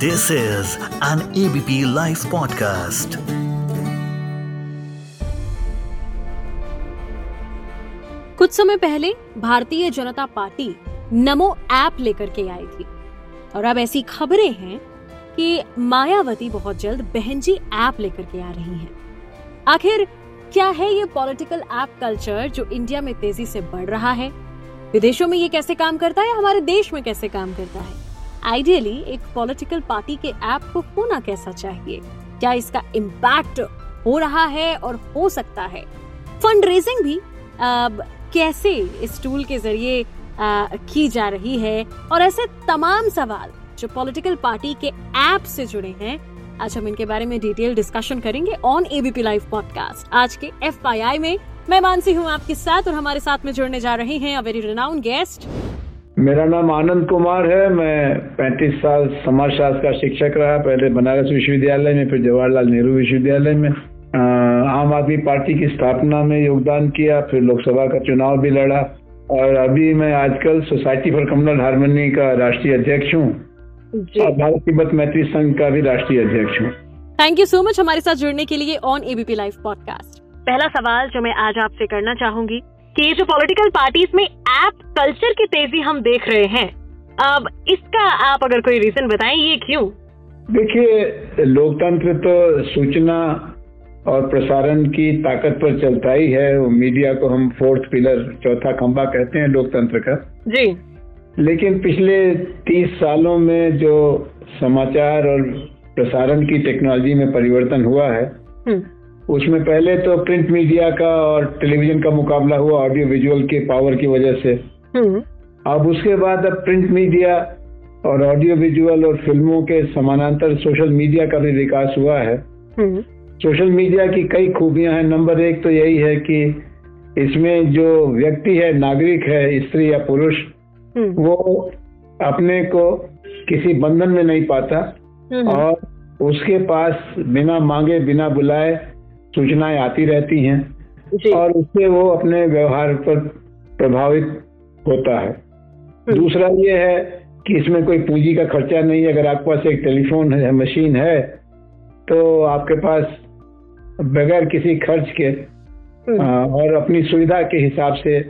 This is an ABP Life podcast. कुछ समय पहले भारतीय जनता पार्टी नमो ऐप लेकर के आई थी और अब ऐसी खबरें हैं कि मायावती बहुत जल्द बहनजी ऐप लेकर के आ रही हैं। आखिर क्या है ये पॉलिटिकल ऐप कल्चर जो इंडिया में तेज़ी से बढ़ रहा है विदेशों में ये कैसे काम करता है हमारे देश में कैसे काम करता है आइडियली एक पॉलिटिकल पार्टी के ऐप को होना कैसा चाहिए? क्या इसका इम्पैक्ट हो रहा है और हो सकता है? फंड रेजिंग भी अब कैसे इस टूल के ज़रिए की जा रही है? और ऐसे तमाम सवाल जो पॉलिटिकल पार्टी के ऐप से जुड़े हैं, आज हम इनके बारे में डिटेल डिस्कशन करेंगे ऑन एबीपी लाइव पॉडकास्ट आज के एफआईआई में मैं मानसी हूँ आपके साथ और हमारे साथ में जुड़ने जा रहे हैं अ वेरी रिनाउंड गेस्ट मेरा नाम आनंद कुमार है। मैं 35 साल समाजशास्त्र का शिक्षक रहा। पहले बनारस विश्वविद्यालय में फिर जवाहरलाल नेहरू विश्वविद्यालय में। आम आदमी पार्टी की स्थापना में योगदान किया फिर लोकसभा का चुनाव भी लड़ा। और अभी मैं आजकल सोसाइटी फॉर कम्युनल हारमोनी का राष्ट्रीय अध्यक्ष हूँ। और भारत तिब्बत मैत्री संघ का भी राष्ट्रीय अध्यक्ष हूँ। थैंक यू सो मच हमारे साथ जुड़ने के लिए ऑन एबीपी लाइव पॉडकास्ट पहला सवाल जो मैं आज आपसे करना चाहूँगी कि जो पॉलिटिकल पार्टीज़ में ऐप कल्चर की तेज़ी हम देख रहे हैं। अब इसका आप अगर कोई रीजन बताएँ ये क्यों? देखिए लोकतंत्र तो सूचना और प्रसारण की ताकत पर चलता ही है। मीडिया को हम फोर्थ पिलर चौथा खंबा कहते हैं लोकतंत्र का। जी। लेकिन पिछले तीस सालों में जो समाचार और प्रसारण की टेक्नोलॉजी में परिवर्तन हुआ है हम्म, उसमें पहले तो प्रिंट मीडिया का और टेलीविज़न का मुकाबला हुआ ऑडियो विजुअल के पावर की वजह से। हम्म, अब उसके बाद अब प्रिंट मीडिया और ऑडियो विजुअल और फ़िल्मों के समानांतर सोशल मीडिया का भी विकास हुआ है। हम्म, सोशल मीडिया की कई खूबियाँ हैं। नंबर एक तो यही है कि इसमें जो व्यक्ति है नागरिक है स्त्री या पुरुष हम्म, वो अपने को किसी बंधन में नहीं पाता हम्म, और उसके पास बिना मांगे बिना बुलाए सूचनाएँ आती रहती हैं और उससे वो अपने व्यवहार पर प्रभावित होता है। दूसरा ये है कि इसमें कोई पूंजी का खर्चा नहीं है। अगर आपके पास एक टेलीफोन है मशीन है तो आपके पास बगैर किसी खर्च के हम्म, और अपनी सुविधा के हिसाब से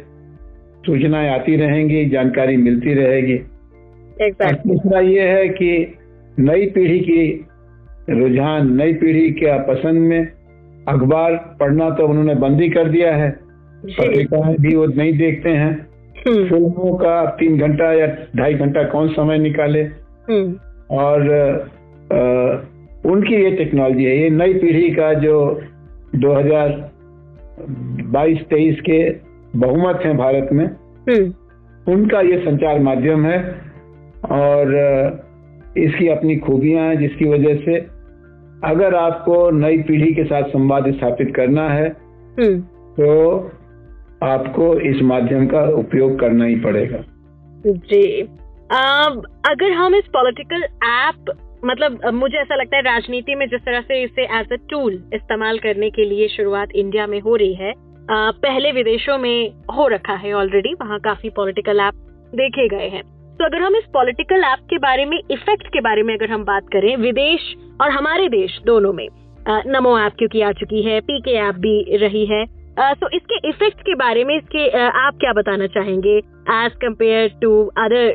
सूचनाएँ आती रहेंगी जानकारी मिलती रहेगी। तीसरा ये है कि नई पीढ़ी की रुझान नई पीढ़ी के पसंद में अखबार पढ़ना तो उन्होंने बंद ही कर दिया है। पत्रिकाएँ भी वो नहीं देखते हैं। हम्म, फ़िल्मों का तीन घंटा या ढाई घंटा कौन समय निकाले? हम्म, और अ, उनकी ये टेक्नोलॉजी है ये नई पीढ़ी का जो 2022-23 के बहुमत हैं भारत में हम्म, उनका ये संचार माध्यम है। और इसकी अपनी खूबियाँ हैं जिसकी वजह से अगर आपको नई पीढ़ी के साथ संवाद स्थापित करना है हम्म, तो आपको इस माध्यम का उपयोग करना ही पड़ेगा। जी। अब अगर हम इस पॉलिटिकल ऐप मतलब मुझे ऐसा लगता है राजनीति में जिस तरह से इसे एज अ टूल इस्तेमाल करने के लिए शुरुआत इंडिया में हो रही है अ, पहले विदेशों में हो रखा है ऑलरेडी वहाँ काफ़ी पॉलिटिकल ऐप देखे गए हैं। तो अगर हम इस पॉलिटिकल ऐप के बारे में इफ़ेक्ट के बारे में अगर हम बात करें विदेश और हमारे देश दोनों में नमो ऐप क्योंकि आ चुकी है पीके ऐप भी रही है अ, तो इसके इफ़ेक्ट के बारे में इसके अ, आप क्या बताना चाहेंगे as compare to other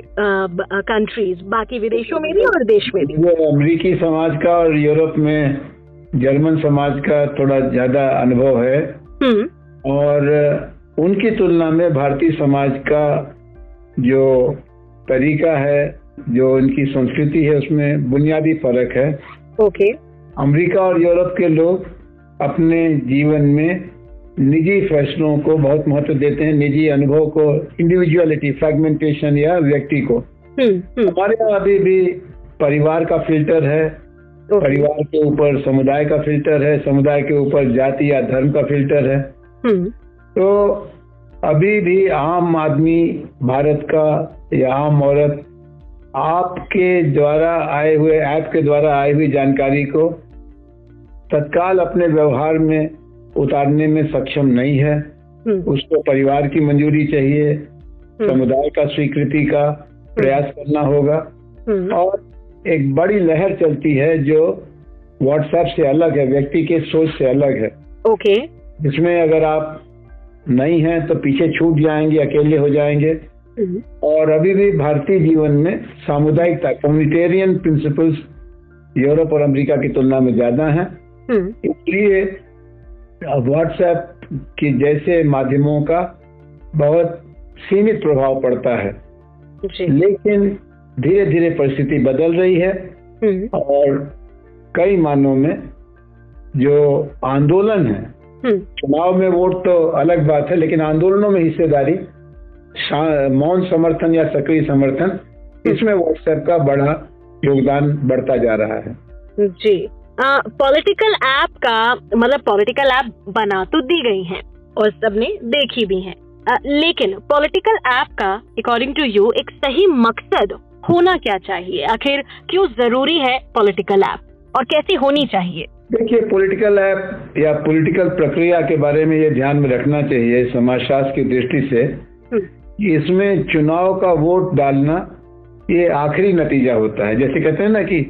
countries बाकी विदेशों में भी और देश में भी? जो अमेरिकी समाज का और यूरोप में जर्मन समाज का थोड़ा ज़्यादा अनुभव है। हम्म। और उनकी तुलना में भारतीय समाज का जो तरीका है जो इनकी संस्कृति है उसमें बुनियादी फ़र्क है। ओके अमेरिका और यूरोप के लोग अपने जीवन में निजी फैसलों को बहुत महत्व देते हैं निजी अनुभव को इंडिविजुअलिटी फ्रेगमेंटेशन या व्यक्ति को। हम्म हम्म हमारे यहाँ अभी भी परिवार का फ़िल्टर है परिवार के ऊपर समुदाय का फ़िल्टर है समुदाय के ऊपर जाति या धर्म का फ़िल्टर है। हम्म तो अभी भी आम आदमी भारत का या आम औरत आपके द्वारा आए हुए ऐप के द्वारा आई हुई जानकारी को तत्काल अपने व्यवहार में उतारने में सक्षम नहीं है। हम्म। उसको परिवार की मंजूरी चाहिए समुदाय का स्वीकृति का प्रयास करना होगा। हम्म। और एक बड़ी लहर चलती है जो व्हाट्सएप से अलग है व्यक्ति के सोच से अलग है। ओके। जिसमें अगर आप नहीं हैं तो पीछे छूट जाएँगे अकेले हो जाएँगे। हम्म, और अभी भी भारतीय जीवन में सामुदायिकता कम्युनिटेरियन प्रिंसिपल्स यूरोप और अमेरिका की तुलना में ज़्यादा हैं। हम्म, इसलिए व्हाट्सएप के जैसे माध्यमों का बहुत सीमित प्रभाव पड़ता है। लेकिन धीरे धीरे परिस्थिति बदल रही है। हम्म, और कई मानों में जो आंदोलन है चुनाव में वोट तो अलग बात है लेकिन आंदोलनों में हिस्सेदारी मौन समर्थन या सक्रिय समर्थन इसमें व्हाट्सएप का बड़ा योगदान बढ़ता जा रहा है। जी। पॉलिटिकल ऐप का मतलब पॉलिटिकल ऐप बना तो दी गई हैं और सबने देखी भी हैं। लेकिन पॉलिटिकल ऐप का अकॉर्डिंग टू यू एक सही मकसद होना क्या चाहिए? आखिर क्यों ज़रूरी है पॉलिटिकल ऐप और कैसी होनी चाहिए? देखिए पॉलिटिकल ऐप या पॉलिटिकल प्रक्रिया के बारे में ये ध्यान में रखना चाहिए समाजशास्त्र की दृष्टि से। हम्म, कि इसमें चुनाव का वोट डालना ये आखिरी नतीजा होता है। जैसे कहते हैं ना कि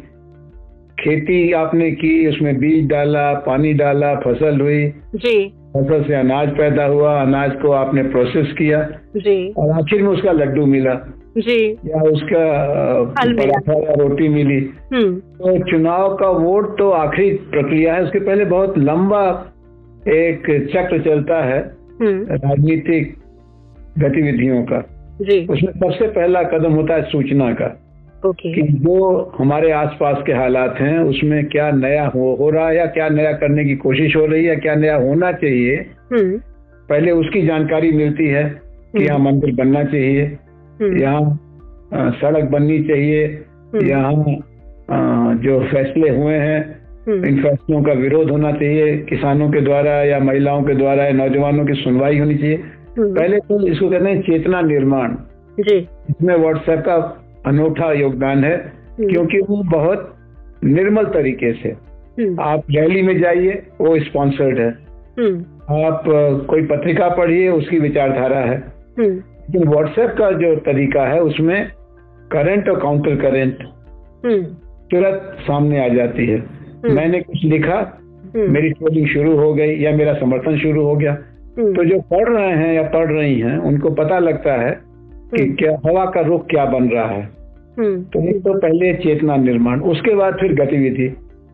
खेती आपने की उसमें बीज डाला पानी डाला फ़सल हुई। जी। फ़सल से अनाज पैदा हुआ अनाज को आपने प्रोसेस किया। जी। और आखिर में उसका लड्डू मिला। जी। या उसका। पराठा या रोटी मिली। हम्म। तो चुनाव का वोट तो आखिरी प्रक्रिया है। उसके पहले बहुत लंबा एक चक्र चलता है। हम्म। राजनीतिक गतिविधियों का। जी। उसमें सबसे पहला कदम होता है सूचना का ओके। कि जो हमारे आसपास के हालात हैं उसमें क्या नया हो हो रहा है या क्या नया करने की कोशिश हो रही है क्या नया होना चाहिए हम्म। पहले उसकी जानकारी मिलती है कि यहाँ मंदिर बनना चाहिए हम्म, यहाँ सड़क बननी चाहिए हम्म, यहाँ जो फैसले हुए हैं हम्म, इन फैसलों का विरोध होना चाहिए किसानों के द्वारा या महिलाओं के द्वारा या नौजवानों की सुनवाई होनी चाहिए। हम्म, पहले तो इसको कहते हैं चेतना निर्माण। जी। इसमें व्हाट्सएप का अनूठा योगदान है हम्म, क्योंकि वो बहुत निर्मल तरीके से। हम्म, आप रैली में जाइए वो स्पॉन्सर्ड है। हम्म, आप कोई पत्रिका पढ़िए उसकी विचारधारा है। हम्म, लेकिन व्हाट्सएप का जो तरीका है उसमें करंट और काउंटर करंट हम्म, तुरंत सामने आ जाती है। मैंने कुछ लिखा हम्म, मेरी ट्रोलिंग शुरू हो गई या मेरा समर्थन शुरू हो गया। हम्म, तो जो पढ़ रहे हैं या पढ़ रही हैं उनको पता लगता है कि हम्म। क्या हवा का रुख क्या बन रहा है। हम्म, तो एक तो पहले चेतना निर्माण उसके बाद फिर गतिविधि।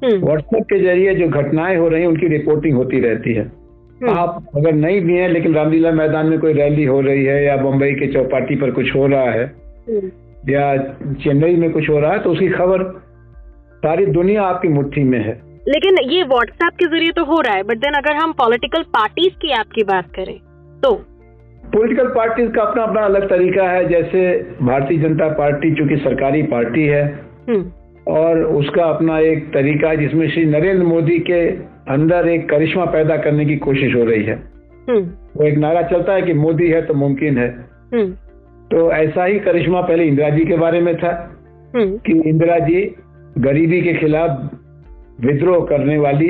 हम्म, व्हाट्सएप के ज़रिए जो घटनाएँ हो रही हैं उनकी रिपोर्टिंग होती रहती है। हम्म, आप अगर नहीं भी हैं लेकिन रामलीला मैदान में कोई रैली हो रही है या बम्बई के चौपाटी पर कुछ हो रहा है हम्म, या चेन्नई में कुछ हो रहा है तो उसकी खबर सारी दुनिया आपकी मुट्ठी में है। लेकिन ये व्हाट्सएप के ज़रिए तो हो रहा है बट देन अगर हम पॉलिटिकल पार्टीज़ की ऐप की बात करें तो? पॉलिटिकल पार्टीज़ का अपना अपना अलग तरीका है जैसे भारतीय जनता पार्टी चूँकि सरकारी पार्टी है हम्म, और उसका अपना एक तरीका है जिसमें श्री नरेंद्र मोदी के अंदर एक करिश्मा पैदा करने की कोशिश हो रही है। हम्म, वो एक नारा चलता है कि मोदी है तो मुमकिन है। हम्म, तो ऐसा ही करिश्मा पहले इंदिरा जी के बारे में था कि इंदिरा जी गरीबी के खिलाफ विद्रोह करने वाली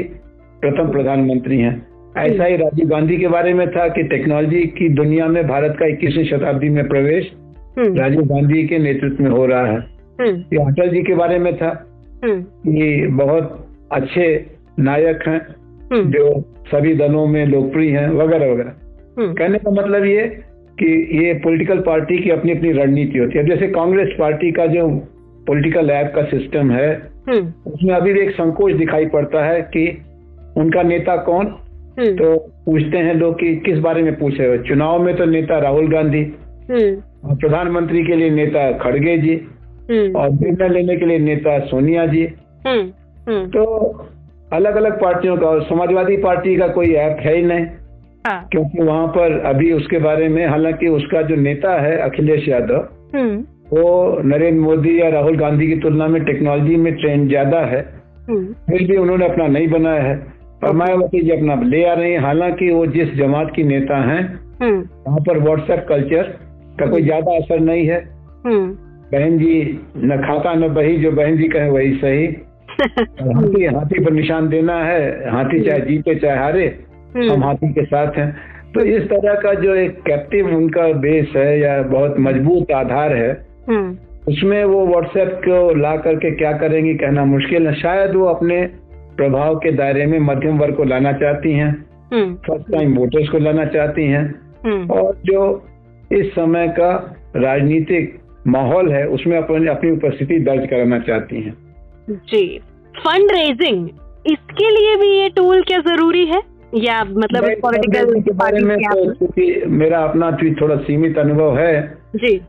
प्रथम प्रधानमंत्री हैं। ऐसा ही राजीव गांधी के बारे में था कि टेक्नोलॉजी की दुनिया में भारत का 21वीं शताब्दी में प्रवेश हम्म, राजीव गांधी के नेतृत्व में हो रहा है। हम्म, ये अटल जी के बारे में था। हम्म, ये बहुत अच्छे नायक हैं। जो सभी दलों में लोकप्रिय हैं वगैरह वगैरह। कहने का मतलब ये कि ये पॉलिटिकल पार्टी की अपनी अपनी रणनीति होती है। जैसे कांग्रेस पार्टी का जो पॉलिटिकल ऐप का सिस्टम है उसमें अभी भी एक संकोच दिखाई पड़ता है कि उनका नेता कौन? हम्म, तो पूछते हैं लोग कि किस बारे में पूछ रहे हो? चुनाव में तो नेता राहुल गांधी हम्म, प्रधानमंत्री के लिए नेता खड़गे जी हम्म, और निर्णय लेने के लिए नेता सोनिया जी। हम्म, हम्म, तो अलग अलग पार्टियों का और समाजवादी पार्टी का कोई ऐप है ही नहीं। हाँ, क्योंकि वहाँ पर अभी उसके बारे में हालाँकि उसका जो नेता है अखिलेश यादव हम्म, वो नरेंद्र मोदी या राहुल गांधी की तुलना में टेक्नोलॉजी में ट्रेंड ज़्यादा है। हम्म, फिर भी उन्होंने अपना नहीं बनाया है। और मायावती जी अपना ले आ रही है। हालाँकि वो जिस जमात की नेता हैं हम्म, वहाँ पर व्हाट्सएप कल्चर का कोई ज़्यादा असर नहीं है। हम्म, बहन जी न खाता न बही जो बहन जी कहे वही सही। हाथी हाथी पर निशान देना है। हाथी चाहे जीते चाहे हारे हम हाथी के साथ हैं। तो इस तरह का जो एक कैप्टिव उनका बेस है या बहुत मज़बूत आधार है उसमें वो व्हाट्सएप को ला करके क्या करेंगी कहना मुश्किल है। शायद वो अपने प्रभाव के दायरे में मध्यम वर्ग को लाना चाहती हैं। हम्म। फ़र्स्ट टाइम वोटर्स को लाना चाहती हैं। हम्म। और जो इस समय का राजनीतिक माहौल है उसमें अपनी अपनी उपस्थिति दर्ज कराना चाहती हैं। जी। फंड रेजिंग इसके लिए भी ये टूल क्या ज़रूरी है? या मतलब पॉलिटिकल के बारे में तो क्योंकि मेरा अपना भी थोड़ा सीमित अनुभव है। जी।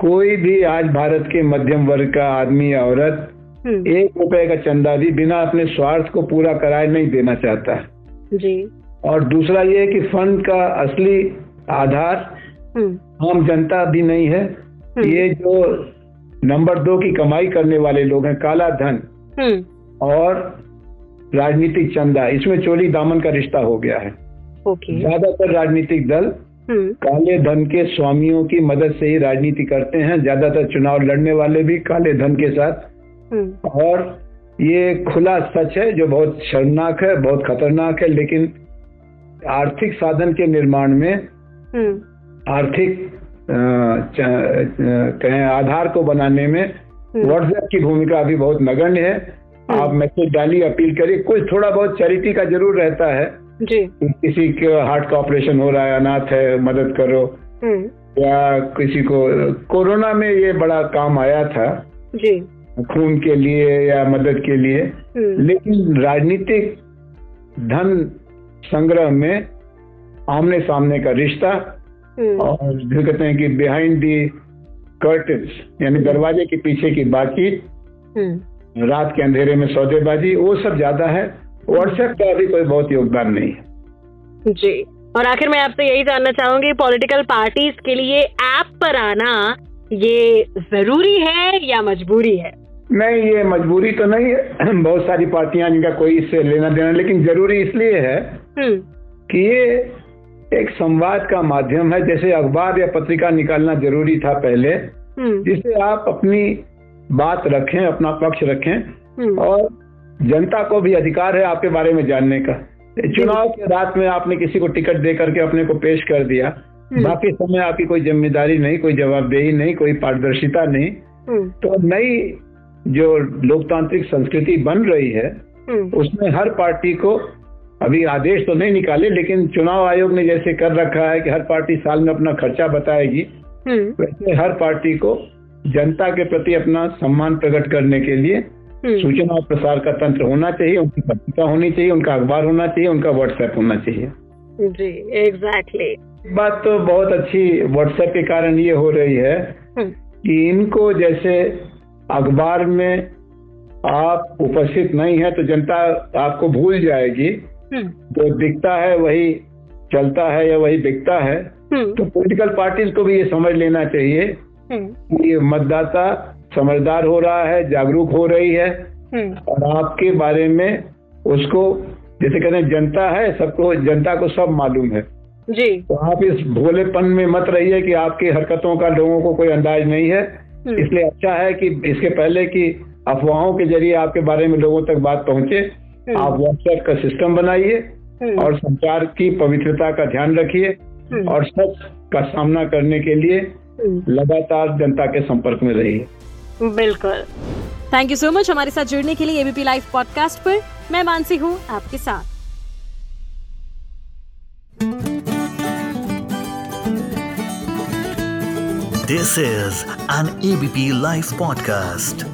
कोई भी आज भारत के मध्यम वर्ग का आदमी या औरत हम्म, एक रुपए का चंदा भी बिना अपने स्वार्थ को पूरा कराए नहीं देना चाहता। है जी। और दूसरा ये कि फंड का असली आधार हम्म, आम जनता भी नहीं है। हम्म। ये जो नंबर दो की कमाई करने वाले लोग हैं काला धन और राजनीतिक चंदा इसमें चोरी दामन का रिश्ता हो गया है। ज़्यादातर राजनीतिक दल काले धन के स्वामियों की मदद से ही राजनीति करते हैं। ज़्यादातर चुनाव लड़ने वाले भी काले धन के साथ। हम्म, और ये खुला सच है जो बहुत शर्मनाक है बहुत खतरनाक है लेकिन आर्थिक साधन के निर्माण में हम्म, आर्थिक कहें आधार को बनाने में हम्म। व्हाट्सएप की भूमिका अभी बहुत नगण्य है। आप मैसेज डालिए अपील करिए कुछ थोड़ा बहुत चैरिटी का ज़रूर रहता है। जी। किसी के हार्ट का ऑपरेशन हो रहा है अनाथ है मदद करो। हम्म, या किसी को कोरोना में ये बड़ा काम आया था। जी। खून के लिए या मदद के लिए। हम्म, लेकिन राजनीतिक धन संग्रह में आमने सामने का रिश्ता हम्म, और जो कहते हैं कि बिहाइंड दी कर्टन्स यानी दरवाजे के पीछे की बातचीत रात के अंधेरे में सौदेबाजी वो सब ज़्यादा है। व्हाट्सएप का अभी कोई बहुत योगदान नहीं है। जी। और आखिर मैं आपसे यही जानना चाहूँगी पॉलिटिकल पार्टीज़ के लिए ऐप पर आना ये ज़रूरी है या मजबूरी है? नहीं ये मजबूरी तो नहीं है। बहुत सारी पार्टियाँ जिनका कोई इससे लेना देना लेकिन ज़रूरी इसलिए है हम्म, कि ये एक संवाद का माध्यम है। जैसे अखबार या पत्रिका निकालना ज़रूरी था पहले हम्म, जिससे आप अपनी बात रखें अपना पक्ष रखें हम्म, और जनता को भी अधिकार है आपके बारे में जानने का। चुनाव के रात में आपने किसी को टिकट दे करके अपने को पेश कर दिया। हम्म। बाकी समय आपकी कोई ज़िम्मेदारी नहीं कोई जवाबदेही नहीं कोई पारदर्शिता नहीं। हम्म, तो नई जो लोकतांत्रिक संस्कृति बन रही है हम्म, उसमें हर पार्टी को अभी आदेश तो नहीं निकाले लेकिन चुनाव आयोग ने जैसे कर रखा है कि हर पार्टी साल में अपना खर्चा बताएगी वैसे हर पार्टी को जनता के प्रति अपना सम्मान प्रकट करने के लिए सूचना और प्रसार का तंत्र होना चाहिए उनकी पत्रिका होनी चाहिए उनका अखबार होना चाहिए उनका व्हाट्सएप होना चाहिए। जी एग्जैक्टली exactly. बात तो बहुत अच्छी व्हाट्सएप के कारण ये हो रही है कि इनको जैसे अखबार में आप उपस्थित नहीं है तो जनता आपको भूल जाएगी। जो दिखता है वही चलता है या वही दिखता है। तो पॉलिटिकल पार्टीज़ को भी ये समझ लेना चाहिए कि ये मतदाता समझदार हो रहा है जागरूक हो रही है और आपके बारे में उसको जैसे कहते हैं जनता है सबको जनता को सब मालूम है। जी। तो आप इस भोलेपन में मत रहिए कि आपकी हरकतों का लोगों को कोई अंदाज नहीं है। इसलिए अच्छा है कि इसके पहले कि अफवाहों के ज़रिए आपके बारे में लोगों तक बात पहुँचे। आप व्हाट्सएप का सिस्टम बनाइए और संचार की पवित्रता का ध्यान रखिए और सच का सामना करने के लिए लगातार जनता के संपर्क में रहिए। बिल्कुल। थैंक यू सो मच हमारे साथ जुड़ने के लिए एबीपी लाइव पॉडकास्ट पर। मैं मानसी हूँ आपके साथ। This is an ABP live podcast.